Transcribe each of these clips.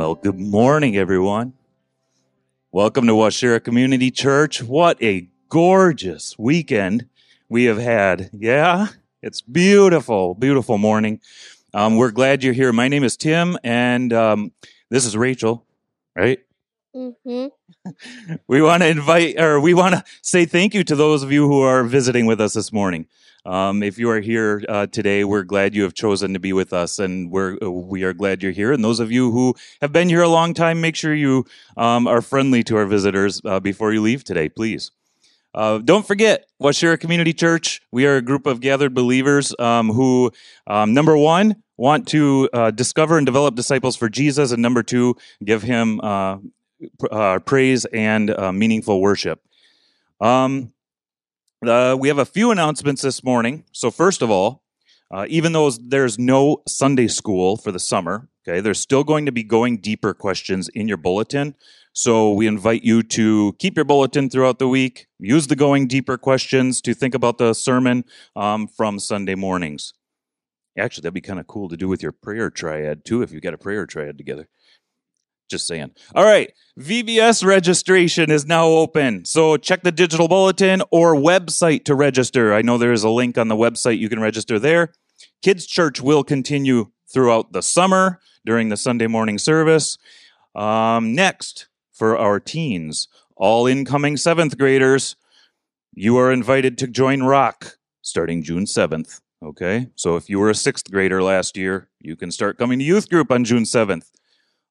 Well, good morning, everyone. Welcome to Waushara Community Church. What a gorgeous weekend we have had. Yeah, it's beautiful, beautiful morning. Um, we're glad you're here. My name is Tim, and um, this is Rachel, right? Mm-hmm. We want to invite, or we want to say thank you to those of you who are visiting with us this morning. Um, if you are here uh, today, we're glad you have chosen to be with us, and we're uh, we are glad you're here. And those of you who have been here a long time, make sure you um, are friendly to our visitors uh, before you leave today, please. Uh, don't forget, Waushara Community Church. We are a group of gathered believers um, who, um, number one, want to uh, discover and develop disciples for Jesus, and number two, give Him uh, praise and uh, meaningful worship. Um, uh, we have a few announcements this morning. So, first of all, uh, even though there's no Sunday school for the summer, okay, there's still going to be going deeper questions in your bulletin. So, we invite you to keep your bulletin throughout the week. Use the going deeper questions to think about the sermon um, from Sunday mornings. Actually, that'd be kind of cool to do with your prayer triad too, if you've got a prayer triad together. Just saying. All right. VBS registration is now open. So check the digital bulletin or website to register. I know there is a link on the website. You can register there. Kids Church will continue throughout the summer during the Sunday morning service. Um, next, for our teens, all incoming seventh graders, you are invited to join Rock starting June 7th. Okay. So if you were a sixth grader last year, you can start coming to youth group on June 7th.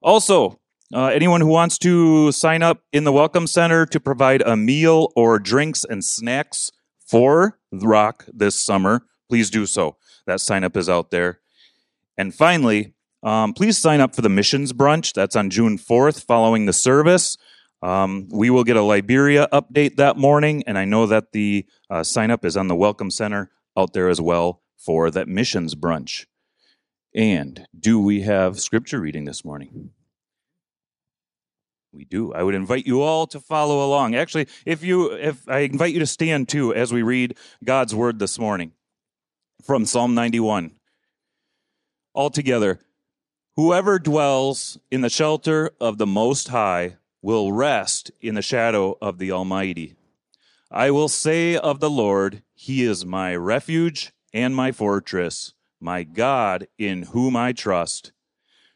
Also, uh, anyone who wants to sign up in the Welcome Center to provide a meal or drinks and snacks for the Rock this summer, please do so. That sign up is out there. And finally, um, please sign up for the missions brunch. That's on June 4th following the service. Um, we will get a Liberia update that morning, and I know that the uh, sign up is on the Welcome Center out there as well for that missions brunch. And do we have scripture reading this morning? We do. I would invite you all to follow along. Actually, if you if I invite you to stand too as we read God's word this morning from Psalm 91. All together. Whoever dwells in the shelter of the most high will rest in the shadow of the almighty. I will say of the Lord, he is my refuge and my fortress, my God in whom I trust.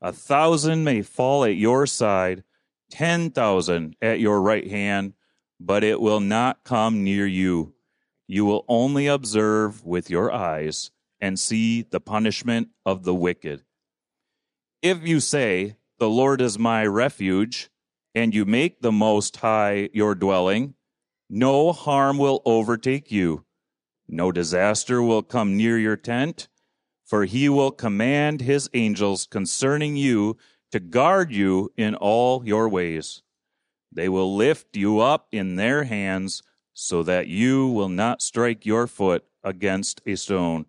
A thousand may fall at your side, ten thousand at your right hand, but it will not come near you. You will only observe with your eyes and see the punishment of the wicked. If you say, The Lord is my refuge, and you make the Most High your dwelling, no harm will overtake you, no disaster will come near your tent for he will command his angels concerning you to guard you in all your ways. They will lift you up in their hands so that you will not strike your foot against a stone.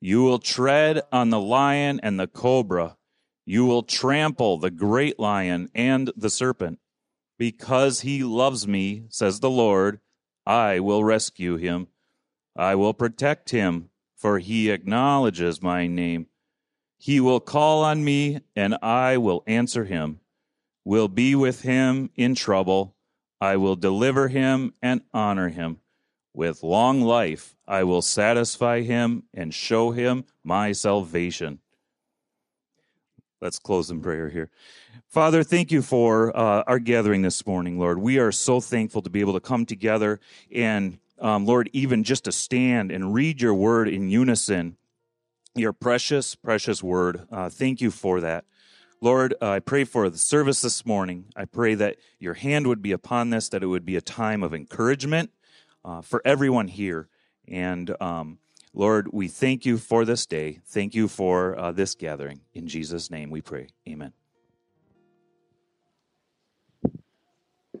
You will tread on the lion and the cobra. You will trample the great lion and the serpent. Because he loves me, says the Lord, I will rescue him. I will protect him for he acknowledges my name. He will call on me, and I will answer him. Will be with him in trouble. I will deliver him and honor him. With long life I will satisfy him and show him my salvation. Let's close in prayer here. Father, thank you for uh, our gathering this morning, Lord. We are so thankful to be able to come together and um, Lord, even just to stand and read your word in unison, your precious, precious word. Uh, thank you for that. Lord, uh, I pray for the service this morning. I pray that your hand would be upon this, that it would be a time of encouragement uh, for everyone here. And um, Lord, we thank you for this day. Thank you for uh, this gathering. In Jesus' name we pray. Amen.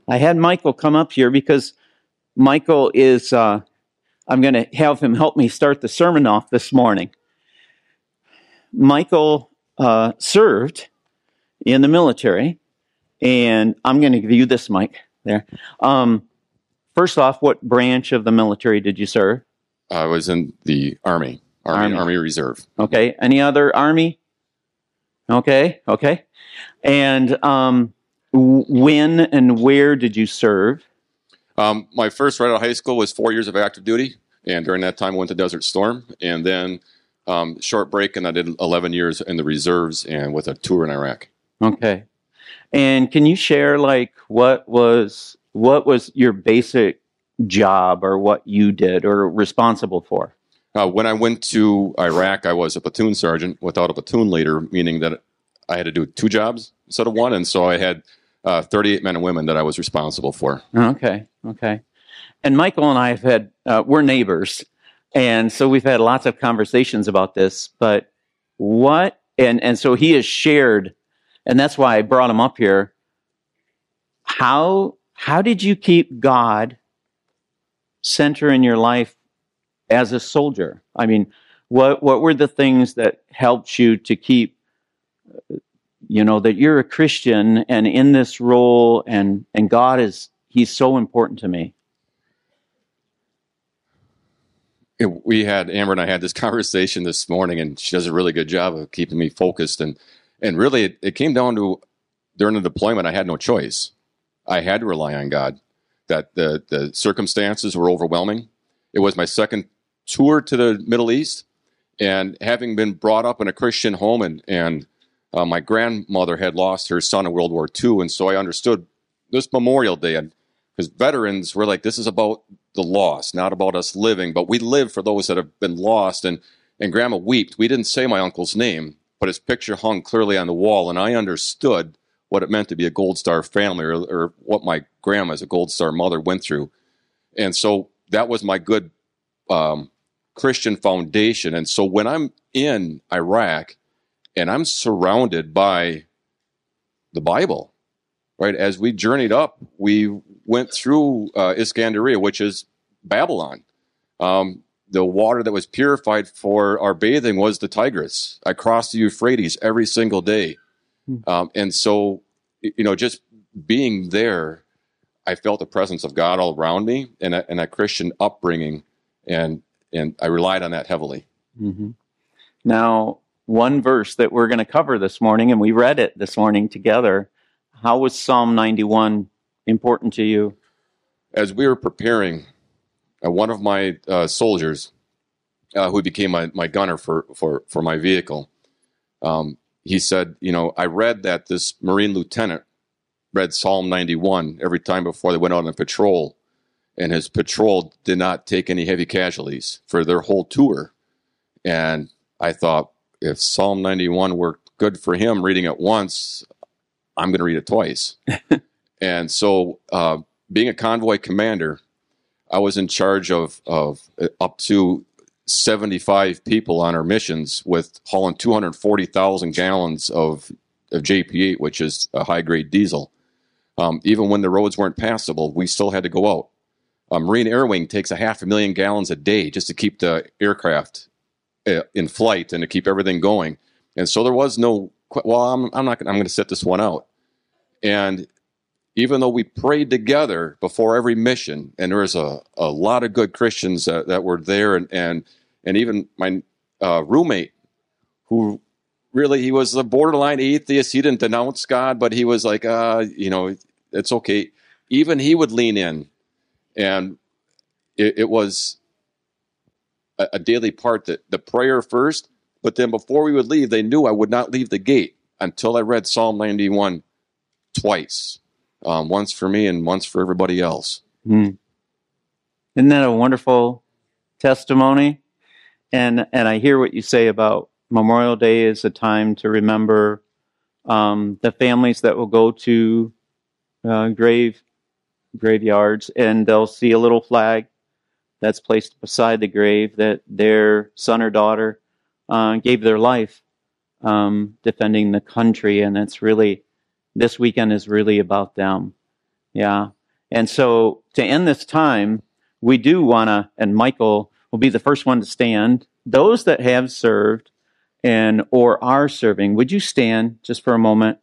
I had Michael come up here because Michael is, uh, I'm going to have him help me start the sermon off this morning. Michael uh, served in the military, and I'm going to give you this mic there. Um, first off, what branch of the military did you serve? I was in the Army, Army, Army. Army, Reserve. Okay. Any other Army? Okay. Okay. And um, when and where did you serve? Um, my first right out of high school was four years of active duty, and during that time I went to Desert Storm, and then um, short break, and I did 11 years in the reserves and with a tour in Iraq. Okay. And can you share like what was what was your basic job or what you did or responsible for? Uh, when I went to Iraq, I was a platoon sergeant without a platoon leader, meaning that I had to do two jobs instead of one, and so I had uh, 38 men and women that I was responsible for. Okay. Okay. And Michael and I have had uh, we're neighbors, and so we've had lots of conversations about this. But what and and so he has shared, and that's why I brought him up here. How how did you keep God center in your life as a soldier? I mean, what what were the things that helped you to keep you know that you're a Christian and in this role and and God is he's so important to me. we had Amber and I had this conversation this morning, and she does a really good job of keeping me focused. and And really, it, it came down to during the deployment, I had no choice. I had to rely on God. That the the circumstances were overwhelming. It was my second tour to the Middle East, and having been brought up in a Christian home, and and uh, my grandmother had lost her son in World War II, and so I understood this Memorial Day, because veterans were like, this is about the loss, not about us living, but we live for those that have been lost. And and Grandma wept. We didn't say my uncle's name, but his picture hung clearly on the wall, and I understood what it meant to be a Gold Star family, or, or what my grandma as a Gold Star mother went through. And so that was my good um, Christian foundation. And so when I'm in Iraq and I'm surrounded by the Bible, right? As we journeyed up, we went through uh, Iskandaria, which is Babylon. Um, the water that was purified for our bathing was the Tigris. I crossed the Euphrates every single day. Hmm. Um, and so, you know, just being there, I felt the presence of God all around me and a, and a Christian upbringing. And, and I relied on that heavily. hmm Now, one verse that we're going to cover this morning, and we read it this morning together. How was Psalm 91 important to you? as we were preparing, uh, one of my uh, soldiers, uh, who became my, my gunner for, for, for my vehicle, um, he said, You know, I read that this Marine lieutenant read Psalm 91 every time before they went out on a patrol, and his patrol did not take any heavy casualties for their whole tour. And I thought, if Psalm 91 worked good for him reading it once, I'm going to read it twice. and so, uh, being a convoy commander, I was in charge of, of uh, up to 75 people on our missions with hauling 240,000 gallons of, of JP8, which is a high grade diesel. Um, even when the roads weren't passable, we still had to go out. A Marine Air Wing takes a half a million gallons a day just to keep the aircraft in flight and to keep everything going. And so there was no, well, I'm, I'm not, I'm going to sit this one out. And even though we prayed together before every mission, and there was a, a lot of good Christians that, that were there, and, and, and even my uh, roommate, who really, he was a borderline atheist. He didn't denounce God, but he was like, uh, you know, it's okay. Even he would lean in. And it, it was a, a daily part that the prayer first, but then before we would leave, they knew I would not leave the gate until I read Psalm 91 twice um, once for me and once for everybody else. Hmm. Isn't that a wonderful testimony? And and I hear what you say about Memorial Day is a time to remember um, the families that will go to uh, grave graveyards and they'll see a little flag that's placed beside the grave that their son or daughter uh, gave their life um, defending the country, and it's really this weekend is really about them. Yeah. And so to end this time, we do want to, and Michael will be the first one to stand. Those that have served and or are serving, would you stand just for a moment?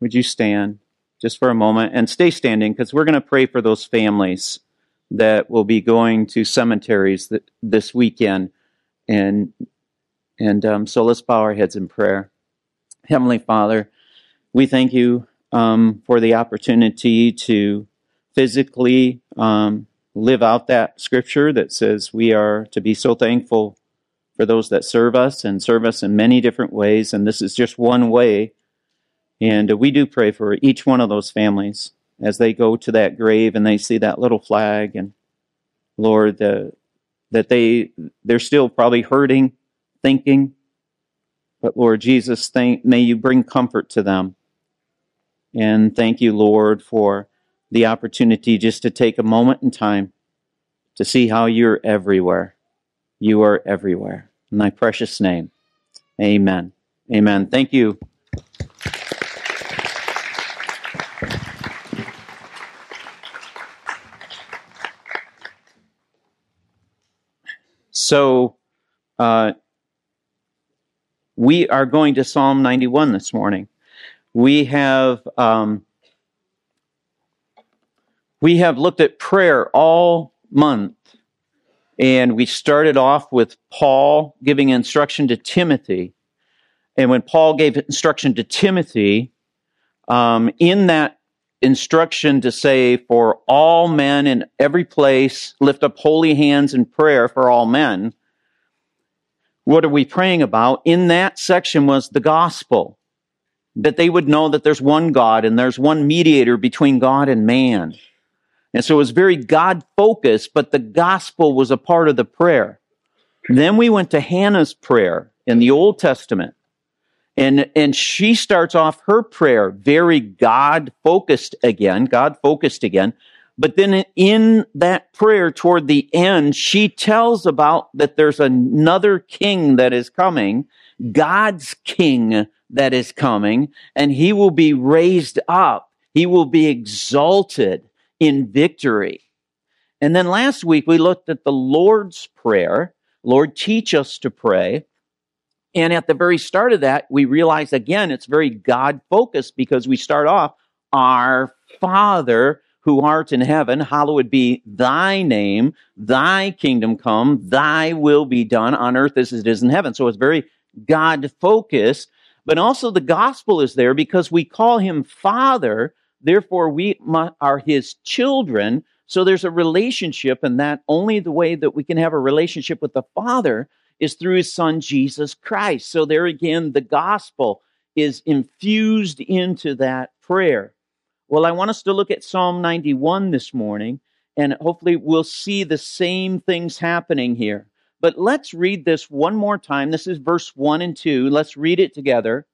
Would you stand just for a moment and stay standing because we're going to pray for those families that will be going to cemeteries th- this weekend. And and um, so let's bow our heads in prayer. Heavenly Father, we thank you um, for the opportunity to physically um, live out that scripture that says we are to be so thankful for those that serve us and serve us in many different ways. And this is just one way. And we do pray for each one of those families as they go to that grave and they see that little flag. And Lord, the, that they they're still probably hurting, thinking. But Lord Jesus, thank, may you bring comfort to them. And thank you, Lord, for the opportunity just to take a moment in time to see how you're everywhere. You are everywhere. In thy precious name. Amen. Amen. Thank you. So, uh, we are going to Psalm 91 this morning. We have um, we have looked at prayer all month, and we started off with Paul giving instruction to Timothy. And when Paul gave instruction to Timothy, um, in that instruction to say, for all men in every place, lift up holy hands in prayer for all men. What are we praying about? In that section was the gospel. That they would know that there's one God and there's one mediator between God and man. And so it was very God focused, but the gospel was a part of the prayer. Then we went to Hannah's prayer in the Old Testament. And, and she starts off her prayer very God focused again, God focused again. But then in that prayer toward the end, she tells about that there's another king that is coming, God's king that is coming, and he will be raised up. He will be exalted in victory. And then last week we looked at the Lord's Prayer. Lord, teach us to pray. And at the very start of that, we realize again, it's very God focused because we start off, Our Father who art in heaven, hallowed be thy name, thy kingdom come, thy will be done on earth as it is in heaven. So it's very God focused, but also the gospel is there because we call him Father, therefore we are his children. So there's a relationship, and that only the way that we can have a relationship with the Father is through his son Jesus Christ. So there again, the gospel is infused into that prayer. Well, I want us to look at Psalm 91 this morning, and hopefully we'll see the same things happening here. But let's read this one more time. This is verse 1 and 2. Let's read it together.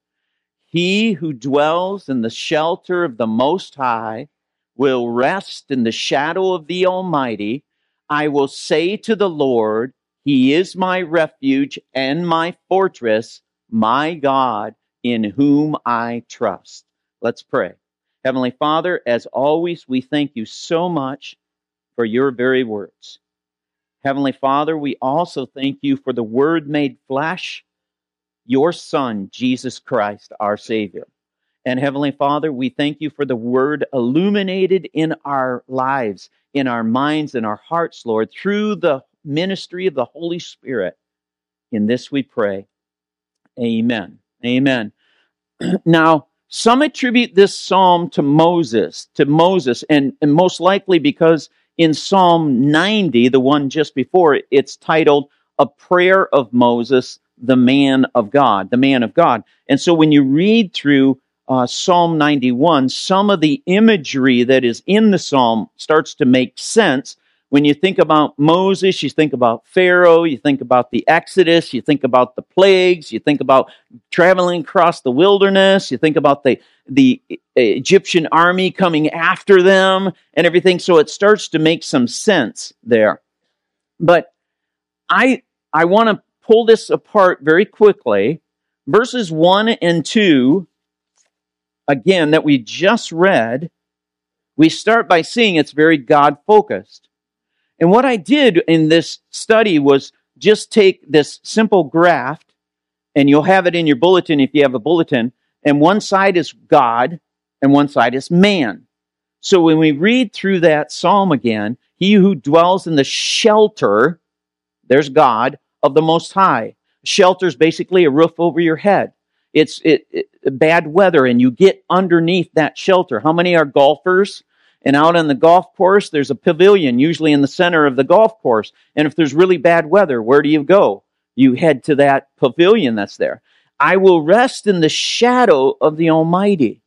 He who dwells in the shelter of the Most High will rest in the shadow of the Almighty. I will say to the Lord, he is my refuge and my fortress, my God, in whom I trust. Let's pray. Heavenly Father, as always, we thank you so much for your very words. Heavenly Father, we also thank you for the Word made flesh, your Son, Jesus Christ, our Savior. And Heavenly Father, we thank you for the Word illuminated in our lives, in our minds, in our hearts, Lord, through the ministry of the Holy Spirit. In this we pray. Amen. Amen. now, some attribute this psalm to Moses, to Moses, and, and most likely because in Psalm 90, the one just before, it's titled A Prayer of Moses, the Man of God, the Man of God. And so when you read through uh, Psalm 91, some of the imagery that is in the psalm starts to make sense when you think about Moses, you think about Pharaoh, you think about the Exodus, you think about the plagues, you think about traveling across the wilderness, you think about the, the Egyptian army coming after them and everything. So it starts to make some sense there. But I, I want to pull this apart very quickly. Verses 1 and 2, again, that we just read, We start by seeing it's very God focused. And what I did in this study was just take this simple graph, and you'll have it in your bulletin if you have a bulletin, and one side is God and one side is man. So when we read through that psalm again, he who dwells in the shelter, there's God, of the Most High. Shelter is basically a roof over your head. It's it, it, bad weather and you get underneath that shelter. How many are golfers? And out on the golf course, there's a pavilion, usually in the center of the golf course. And if there's really bad weather, where do you go? You head to that pavilion that's there. I will rest in the shadow of the Almighty.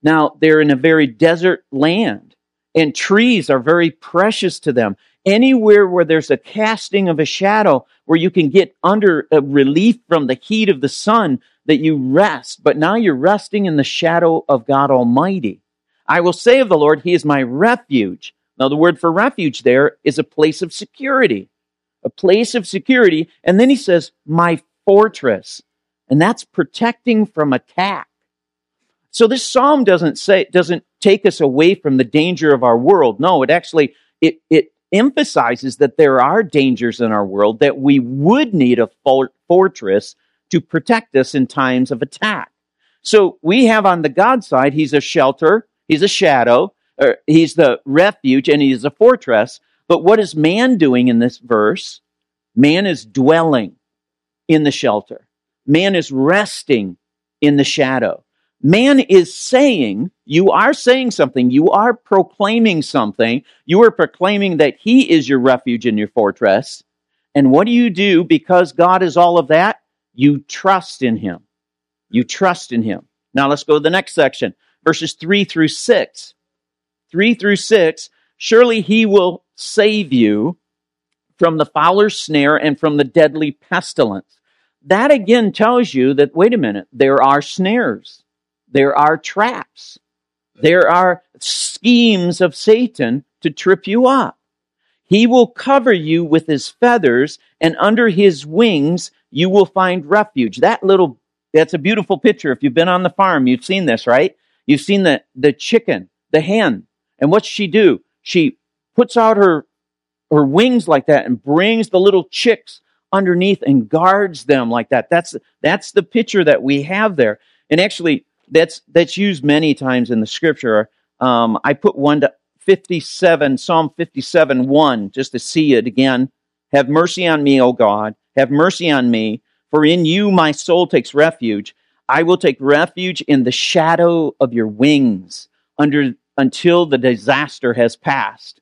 Now, they're in a very desert land, and trees are very precious to them. Anywhere where there's a casting of a shadow, where you can get under a relief from the heat of the sun, that you rest. But now you're resting in the shadow of God Almighty. I will say of the Lord, He is my refuge. Now, the word for refuge there is a place of security, a place of security. And then He says, my fortress. And that's protecting from attack. So this psalm doesn't say, doesn't take us away from the danger of our world. No, it actually, it, it emphasizes that there are dangers in our world that we would need a fortress to protect us in times of attack. So we have on the God side, he's a shelter, he's a shadow, or he's the refuge, and he's a fortress. But what is man doing in this verse? Man is dwelling in the shelter. Man is resting in the shadow. Man is saying, you are saying something, you are proclaiming something, you are proclaiming that He is your refuge and your fortress. And what do you do because God is all of that? You trust in Him. You trust in Him. Now let's go to the next section, verses 3 through 6. 3 through 6 Surely He will save you from the fowler's snare and from the deadly pestilence. That again tells you that, wait a minute, there are snares there are traps. There are schemes of Satan to trip you up. He will cover you with his feathers, and under his wings you will find refuge. That little, that's a beautiful picture. If you've been on the farm, you've seen this, right? You've seen the, the chicken, the hen. And what's she do? She puts out her, her wings like that and brings the little chicks underneath and guards them like that. That's, that's the picture that we have there. And actually, that's that's used many times in the scripture. Um, I put one to 57, Psalm 57, 1, just to see it again. Have mercy on me, O God. Have mercy on me, for in you my soul takes refuge. I will take refuge in the shadow of your wings under, until the disaster has passed.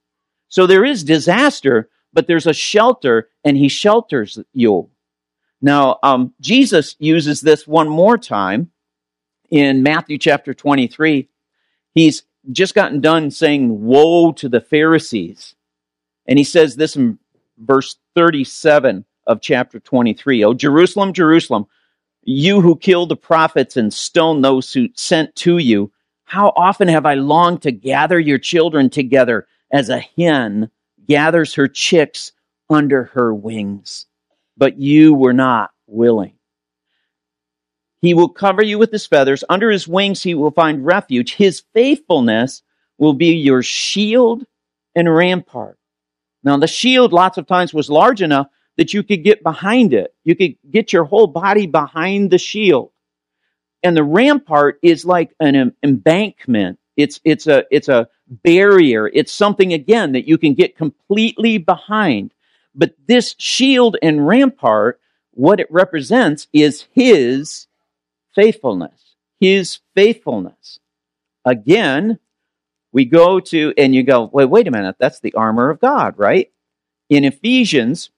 So there is disaster, but there's a shelter, and he shelters you. Now, um, Jesus uses this one more time in Matthew chapter 23, he's just gotten done saying, Woe to the Pharisees. And he says this in verse 37 of chapter 23 Oh, Jerusalem, Jerusalem, you who kill the prophets and stone those who sent to you, how often have I longed to gather your children together as a hen gathers her chicks under her wings, but you were not willing. He will cover you with his feathers. Under his wings, he will find refuge. His faithfulness will be your shield and rampart. Now, the shield lots of times was large enough that you could get behind it. You could get your whole body behind the shield. And the rampart is like an embankment. It's, it's a, it's a barrier. It's something again that you can get completely behind. But this shield and rampart, what it represents is his faithfulness. His faithfulness. Again, we go to, and you go, wait, wait a minute, that's the armor of God, right? In Ephesians,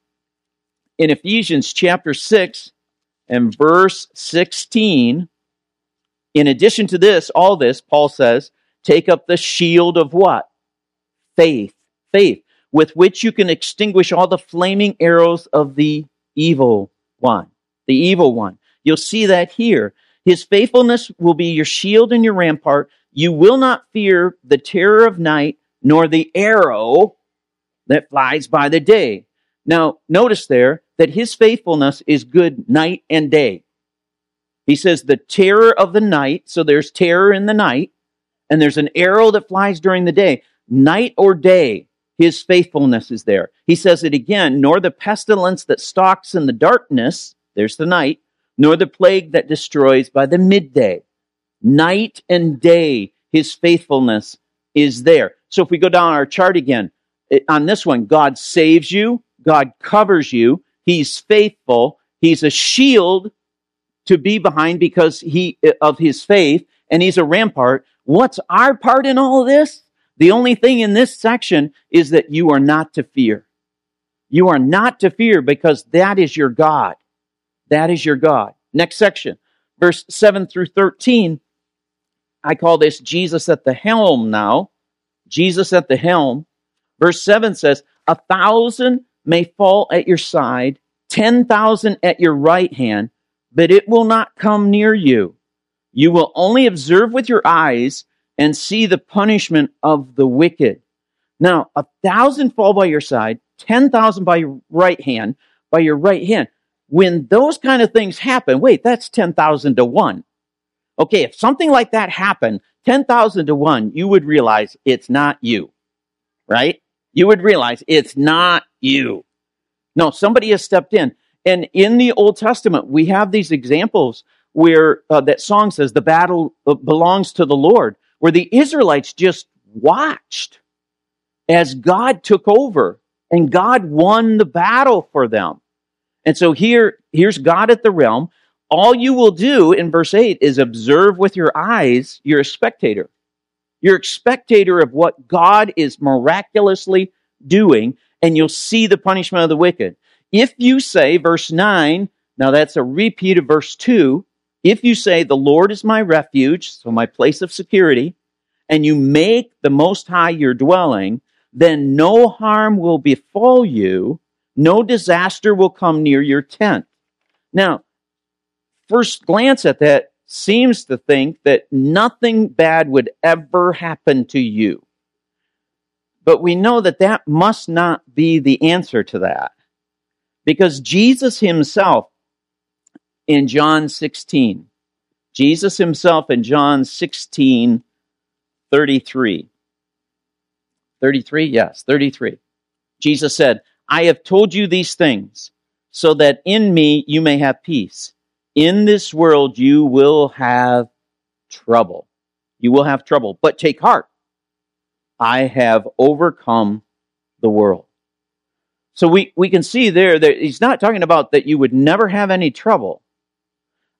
in Ephesians chapter 6 and verse 16, in addition to this, all this, Paul says, take up the shield of what? Faith. Faith, with which you can extinguish all the flaming arrows of the evil one. The evil one. You'll see that here. His faithfulness will be your shield and your rampart. You will not fear the terror of night, nor the arrow that flies by the day. Now, notice there that his faithfulness is good night and day. He says the terror of the night, so there's terror in the night, and there's an arrow that flies during the day, night or day, his faithfulness is there. He says it again, nor the pestilence that stalks in the darkness, there's the night, nor the plague that destroys by the midday. Night and day, his faithfulness is there. So if we go down our chart again, on this one, God saves you, God covers you, he's faithful, he's a shield to be behind because he of his faith, and he's a rampart. What's our part in all of this? The only thing in this section is that you are not to fear. You are not to fear because that is your God. That is your God. Next section, verse 7 through 13. I call this Jesus at the helm now. Jesus at the helm. Verse 7 says, A thousand may fall at your side, 10,000 at your right hand, but it will not come near you. You will only observe with your eyes and see the punishment of the wicked. Now, a thousand fall by your side, 10,000 by your right hand, by your right hand. When those kind of things happen, wait, that's 10,000 to one. Okay, if something like that happened, 10,000 to one, you would realize it's not you, right? You would realize it's not you. No, somebody has stepped in. And in the Old Testament, we have these examples where uh, that song says the battle uh, belongs to the Lord where the Israelites just watched as God took over and God won the battle for them. And so here, here's God at the realm. All you will do in verse 8 is observe with your eyes. You're a spectator. You're a spectator of what God is miraculously doing, and you'll see the punishment of the wicked. If you say, verse 9, now that's a repeat of verse 2, if you say, The Lord is my refuge, so my place of security, and you make the Most High your dwelling, then no harm will befall you, no disaster will come near your tent. Now, first glance at that seems to think that nothing bad would ever happen to you. But we know that that must not be the answer to that. Because Jesus himself in John 16. Jesus himself in John 16, 33. 33? Yes, 33. Jesus said, I have told you these things so that in me you may have peace. In this world you will have trouble. You will have trouble, but take heart. I have overcome the world. So we, we can see there that he's not talking about that you would never have any trouble.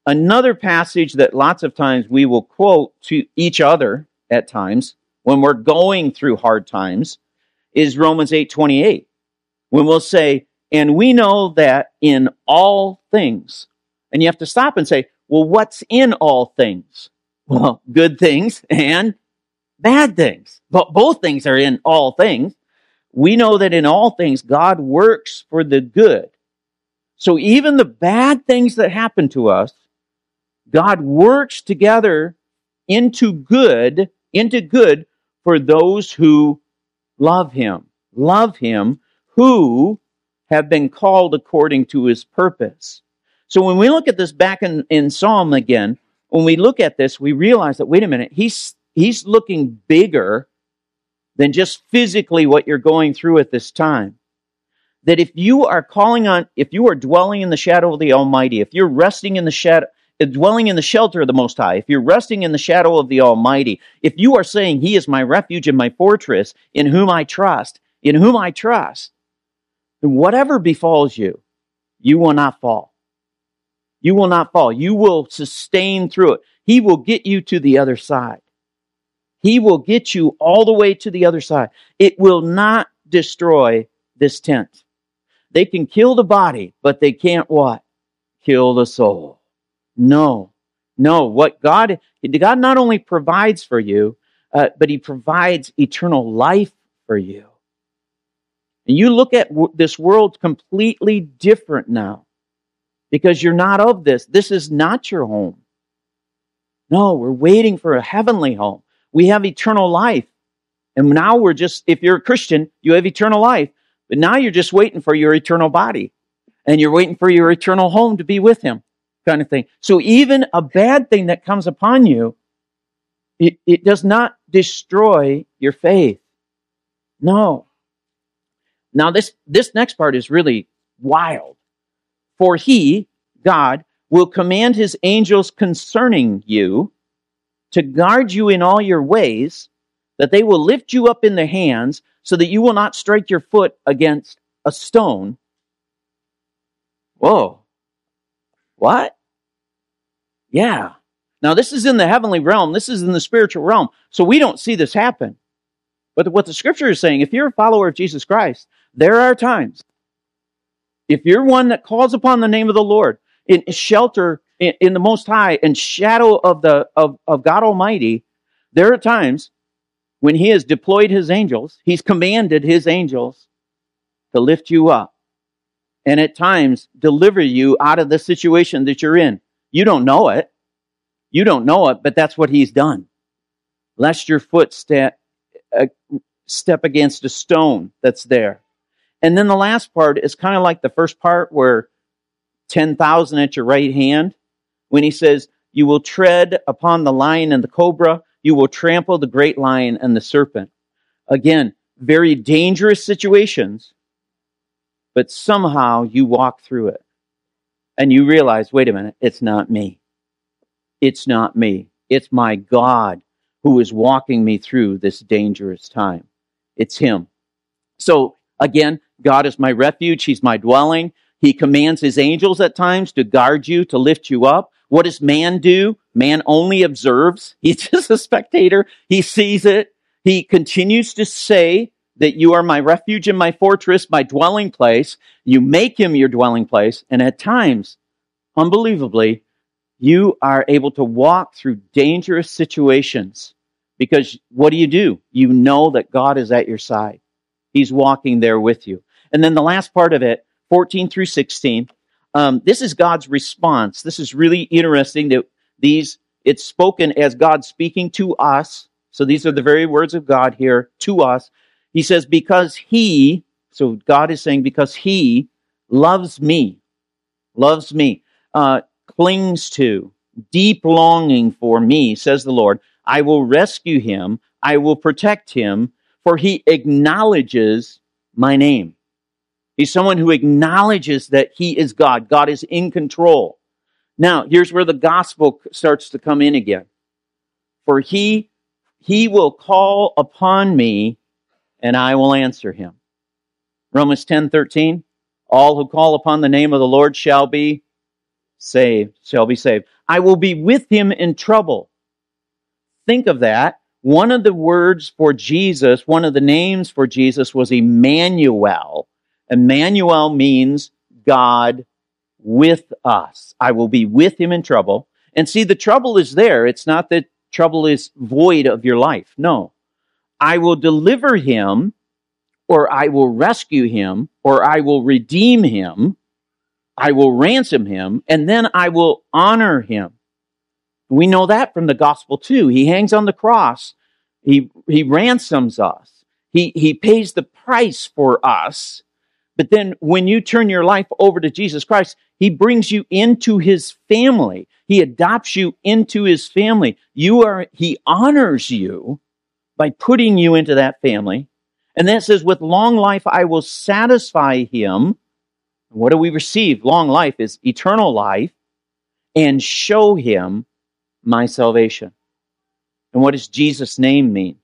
Another passage that lots of times we will quote to each other at times when we're going through hard times is Romans 8:28. When we'll say, "And we know that in all things." And you have to stop and say, "Well, what's in all things?" Well, good things and bad things. But both things are in all things. We know that in all things God works for the good. So even the bad things that happen to us God works together into good, into good for those who love him, love him, who have been called according to his purpose. So when we look at this back in, in Psalm again, when we look at this, we realize that, wait a minute, he's, he's looking bigger than just physically what you're going through at this time. That if you are calling on, if you are dwelling in the shadow of the Almighty, if you're resting in the shadow, dwelling in the shelter of the Most High, if you're resting in the shadow of the Almighty, if you are saying, He is my refuge and my fortress, in whom I trust, in whom I trust, then whatever befalls you, you will not fall. You will not fall. You will sustain through it. He will get you to the other side. He will get you all the way to the other side. It will not destroy this tent. They can kill the body, but they can't what? Kill the soul. No, no. What God, God not only provides for you, uh, but He provides eternal life for you. And you look at w- this world completely different now because you're not of this. This is not your home. No, we're waiting for a heavenly home. We have eternal life. And now we're just, if you're a Christian, you have eternal life. But now you're just waiting for your eternal body. And you're waiting for your eternal home to be with Him kind of thing. So even a bad thing that comes upon you, it, it does not destroy your faith. No. Now this, this next part is really wild. For he, God, will command his angels concerning you to guard you in all your ways, that they will lift you up in their hands so that you will not strike your foot against a stone. Whoa. What? Yeah. Now, this is in the heavenly realm. This is in the spiritual realm. So we don't see this happen. But what the scripture is saying, if you're a follower of Jesus Christ, there are times. If you're one that calls upon the name of the Lord in shelter in, in the Most High and shadow of the of, of God Almighty, there are times when He has deployed His angels, He's commanded His angels to lift you up, and at times deliver you out of the situation that you're in. You don't know it. You don't know it, but that's what he's done. Lest your foot step, uh, step against a stone that's there. And then the last part is kind of like the first part where 10,000 at your right hand, when he says, You will tread upon the lion and the cobra, you will trample the great lion and the serpent. Again, very dangerous situations, but somehow you walk through it and you realize, wait a minute, it's not me. It's not me. It's my God who is walking me through this dangerous time. It's Him. So again, God is my refuge. He's my dwelling. He commands His angels at times to guard you, to lift you up. What does man do? Man only observes. He's just a spectator. He sees it. He continues to say that you are my refuge and my fortress, my dwelling place. You make him your dwelling place. And at times, unbelievably, you are able to walk through dangerous situations because what do you do? You know that God is at your side. He's walking there with you. And then the last part of it, 14 through 16, um, this is God's response. This is really interesting that these, it's spoken as God speaking to us. So these are the very words of God here to us. He says, because he, so God is saying, because he loves me, loves me. Uh, clings to, deep longing for me, says the Lord. I will rescue him. I will protect him, for he acknowledges my name. He's someone who acknowledges that he is God. God is in control. Now, here's where the gospel starts to come in again. For he, he will call upon me and I will answer him. Romans 10, 13. All who call upon the name of the Lord shall be saved, shall be saved. I will be with him in trouble. Think of that. One of the words for Jesus, one of the names for Jesus was Emmanuel. Emmanuel means God with us. I will be with him in trouble. And see, the trouble is there. It's not that trouble is void of your life. No. I will deliver him, or I will rescue him, or I will redeem him I will ransom him and then I will honor him. We know that from the gospel too. He hangs on the cross. He, he ransoms us. He, he pays the price for us. But then when you turn your life over to Jesus Christ, he brings you into his family. He adopts you into his family. You are, he honors you by putting you into that family. And then it says, with long life, I will satisfy him what do we receive? Long life is eternal life and show him my salvation. And what does Jesus' name mean?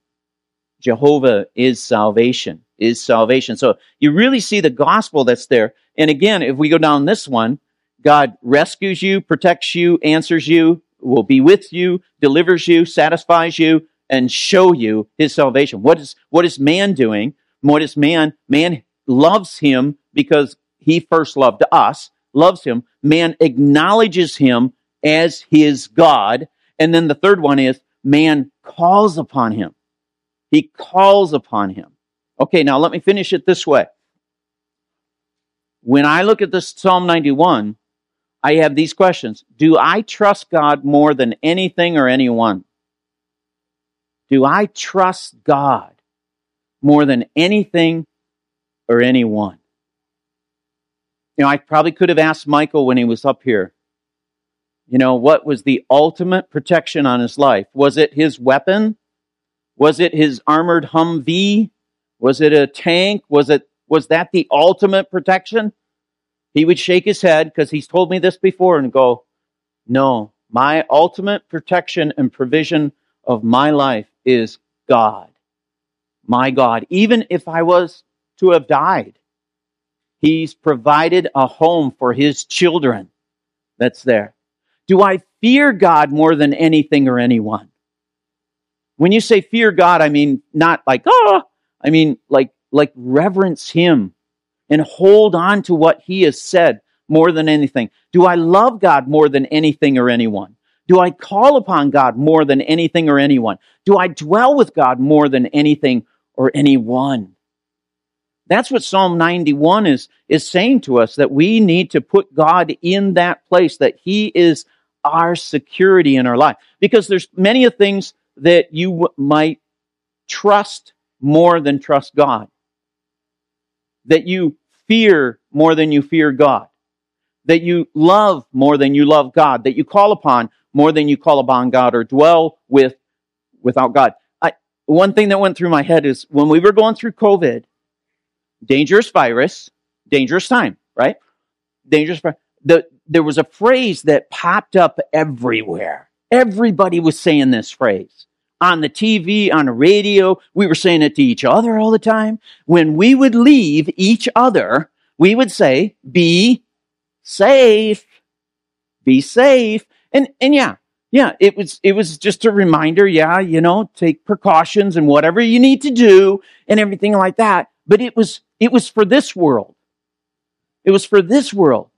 Jehovah is salvation, is salvation. So you really see the gospel that's there. And again, if we go down this one, God rescues you, protects you, answers you, will be with you, delivers you, satisfies you, and show you his salvation. What is, what is man doing? What is man? Man loves him because he first loved us, loves him. Man acknowledges him as his God. And then the third one is man calls upon him. He calls upon him. Okay, now let me finish it this way. When I look at this Psalm 91, I have these questions. Do I trust God more than anything or anyone? Do I trust God more than anything or anyone? You know, I probably could have asked Michael when he was up here, you know, what was the ultimate protection on his life? Was it his weapon? Was it his armored Humvee? Was it a tank? Was it was that the ultimate protection? He would shake his head because he's told me this before and go, "No, my ultimate protection and provision of my life is God. My God, even if I was to have died, He's provided a home for His children that's there. Do I fear God more than anything or anyone? When you say fear God, I mean not like, oh, I mean like, like reverence Him and hold on to what He has said more than anything. Do I love God more than anything or anyone? Do I call upon God more than anything or anyone? Do I dwell with God more than anything or anyone? That's what Psalm 91 is, is saying to us that we need to put God in that place, that He is our security in our life. Because there's many of things that you w- might trust more than trust God. That you fear more than you fear God. That you love more than you love God. That you call upon more than you call upon God or dwell with without God. I, one thing that went through my head is when we were going through COVID, dangerous virus, dangerous time, right? Dangerous. The, there was a phrase that popped up everywhere. Everybody was saying this phrase on the TV, on the radio. We were saying it to each other all the time. When we would leave each other, we would say, be safe, be safe. And, and yeah, yeah, it was, it was just a reminder. Yeah, you know, take precautions and whatever you need to do and everything like that. But it was, it was for this world. It was for this world.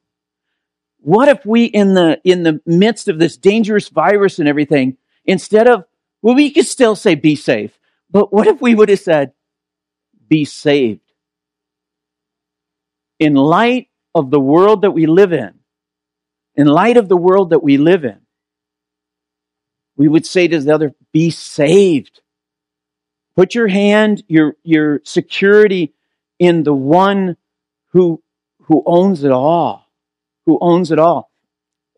What if we, in the, in the midst of this dangerous virus and everything, instead of, well, we could still say be safe, but what if we would have said, be saved? In light of the world that we live in, in light of the world that we live in, we would say to the other, be saved. Put your hand, your, your security in the one who, who owns it all, who owns it all.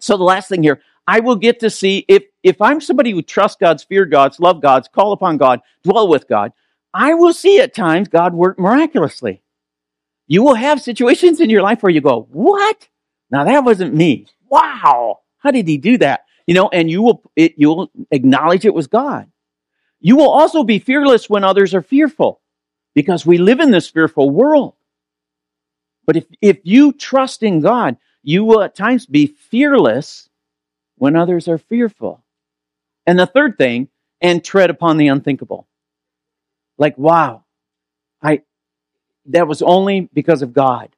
So the last thing here, I will get to see if, if I'm somebody who trusts God's, fear God's, love God's, call upon God, dwell with God, I will see at times God work miraculously. You will have situations in your life where you go, what? Now that wasn't me. Wow. How did he do that? You know, and you will, it, you'll acknowledge it was God. You will also be fearless when others are fearful because we live in this fearful world. But if, if you trust in God, you will at times be fearless when others are fearful. And the third thing, and tread upon the unthinkable. Like, wow, I, that was only because of God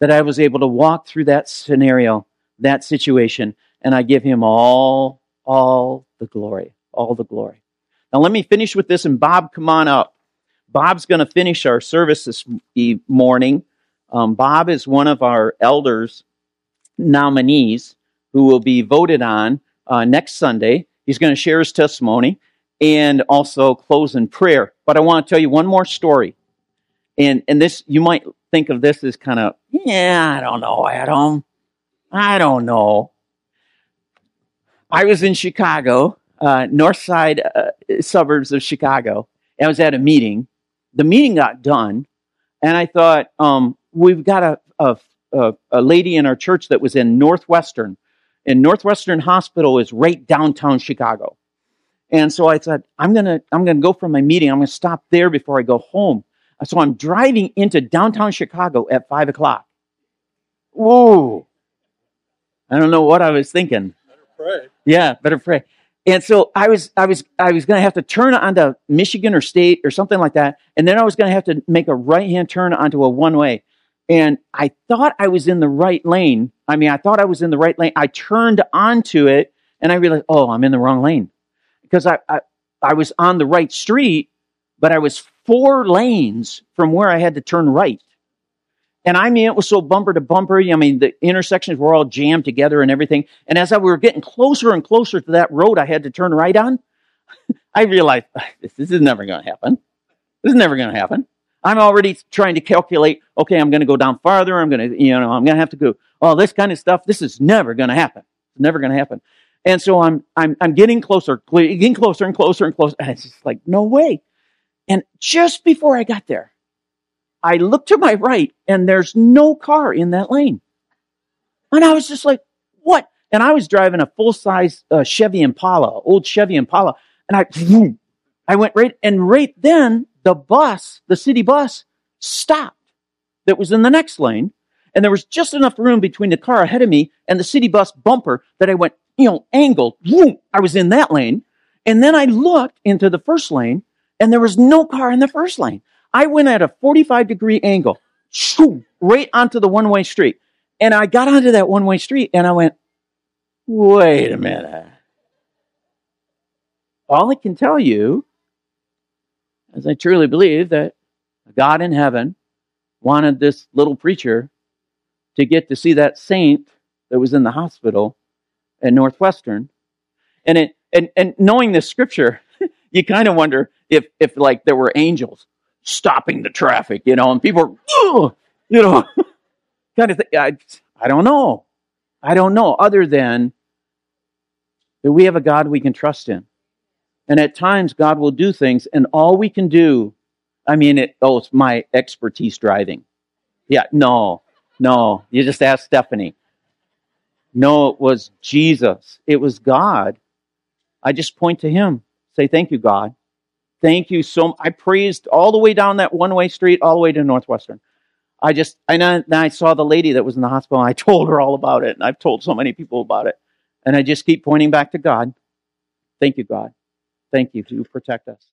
that I was able to walk through that scenario, that situation, and I give him all, all the glory, all the glory. Now let me finish with this and Bob, come on up. Bob's going to finish our service this morning. Um, Bob is one of our elders nominees who will be voted on uh, next Sunday. He's going to share his testimony and also close in prayer. But I want to tell you one more story. And, and this, you might think of this as kind of, yeah, I don't know, Adam. I don't know. I was in Chicago, uh, north side uh, suburbs of Chicago. I was at a meeting, the meeting got done, and I thought, um, we've got a, a, a, a lady in our church that was in Northwestern, and Northwestern Hospital is right downtown Chicago. And so I said, I'm gonna, I'm gonna go for my meeting. I'm gonna stop there before I go home. So I'm driving into downtown Chicago at five o'clock. Whoa! I don't know what I was thinking. Better pray. Yeah, better pray. And so I was, I was, I was going to have to turn onto Michigan or State or something like that, and then I was going to have to make a right hand turn onto a one way. And I thought I was in the right lane. I mean, I thought I was in the right lane. I turned onto it, and I realized, oh, I'm in the wrong lane because I, I, I was on the right street, but I was four lanes from where I had to turn right. And I mean, it was so bumper to bumper. I mean, the intersections were all jammed together and everything. And as I were getting closer and closer to that road I had to turn right on, I realized this is never going to happen. This is never going to happen. I'm already trying to calculate, okay, I'm going to go down farther. I'm going to, you know, I'm going to have to go, all this kind of stuff. This is never going to happen. It's never going to happen. And so I'm, I'm, I'm getting closer, getting closer and closer and closer. And it's just like, no way. And just before I got there, I looked to my right and there's no car in that lane. And I was just like, what? And I was driving a full size uh, Chevy Impala, old Chevy Impala. And I, I went right, and right then the bus, the city bus stopped that was in the next lane. And there was just enough room between the car ahead of me and the city bus bumper that I went, you know, angled. I was in that lane. And then I looked into the first lane and there was no car in the first lane. I went at a 45 degree angle, shoo, right onto the one way street. And I got onto that one way street and I went, wait a minute. All I can tell you is I truly believe that God in heaven wanted this little preacher to get to see that saint that was in the hospital at Northwestern. And it and, and knowing this scripture, you kind of wonder if if like there were angels stopping the traffic, you know, and people are, you know, kind of thing. I, I don't know. I don't know, other than that we have a God we can trust in. And at times, God will do things, and all we can do, I mean, it, oh, it's my expertise driving. Yeah, no, no. You just ask Stephanie. No, it was Jesus. It was God. I just point to Him. Say, thank you, God. Thank you so much. I praised all the way down that one way street, all the way to Northwestern. I just, and then I saw the lady that was in the hospital. And I told her all about it. And I've told so many people about it. And I just keep pointing back to God. Thank you, God. Thank you to protect us.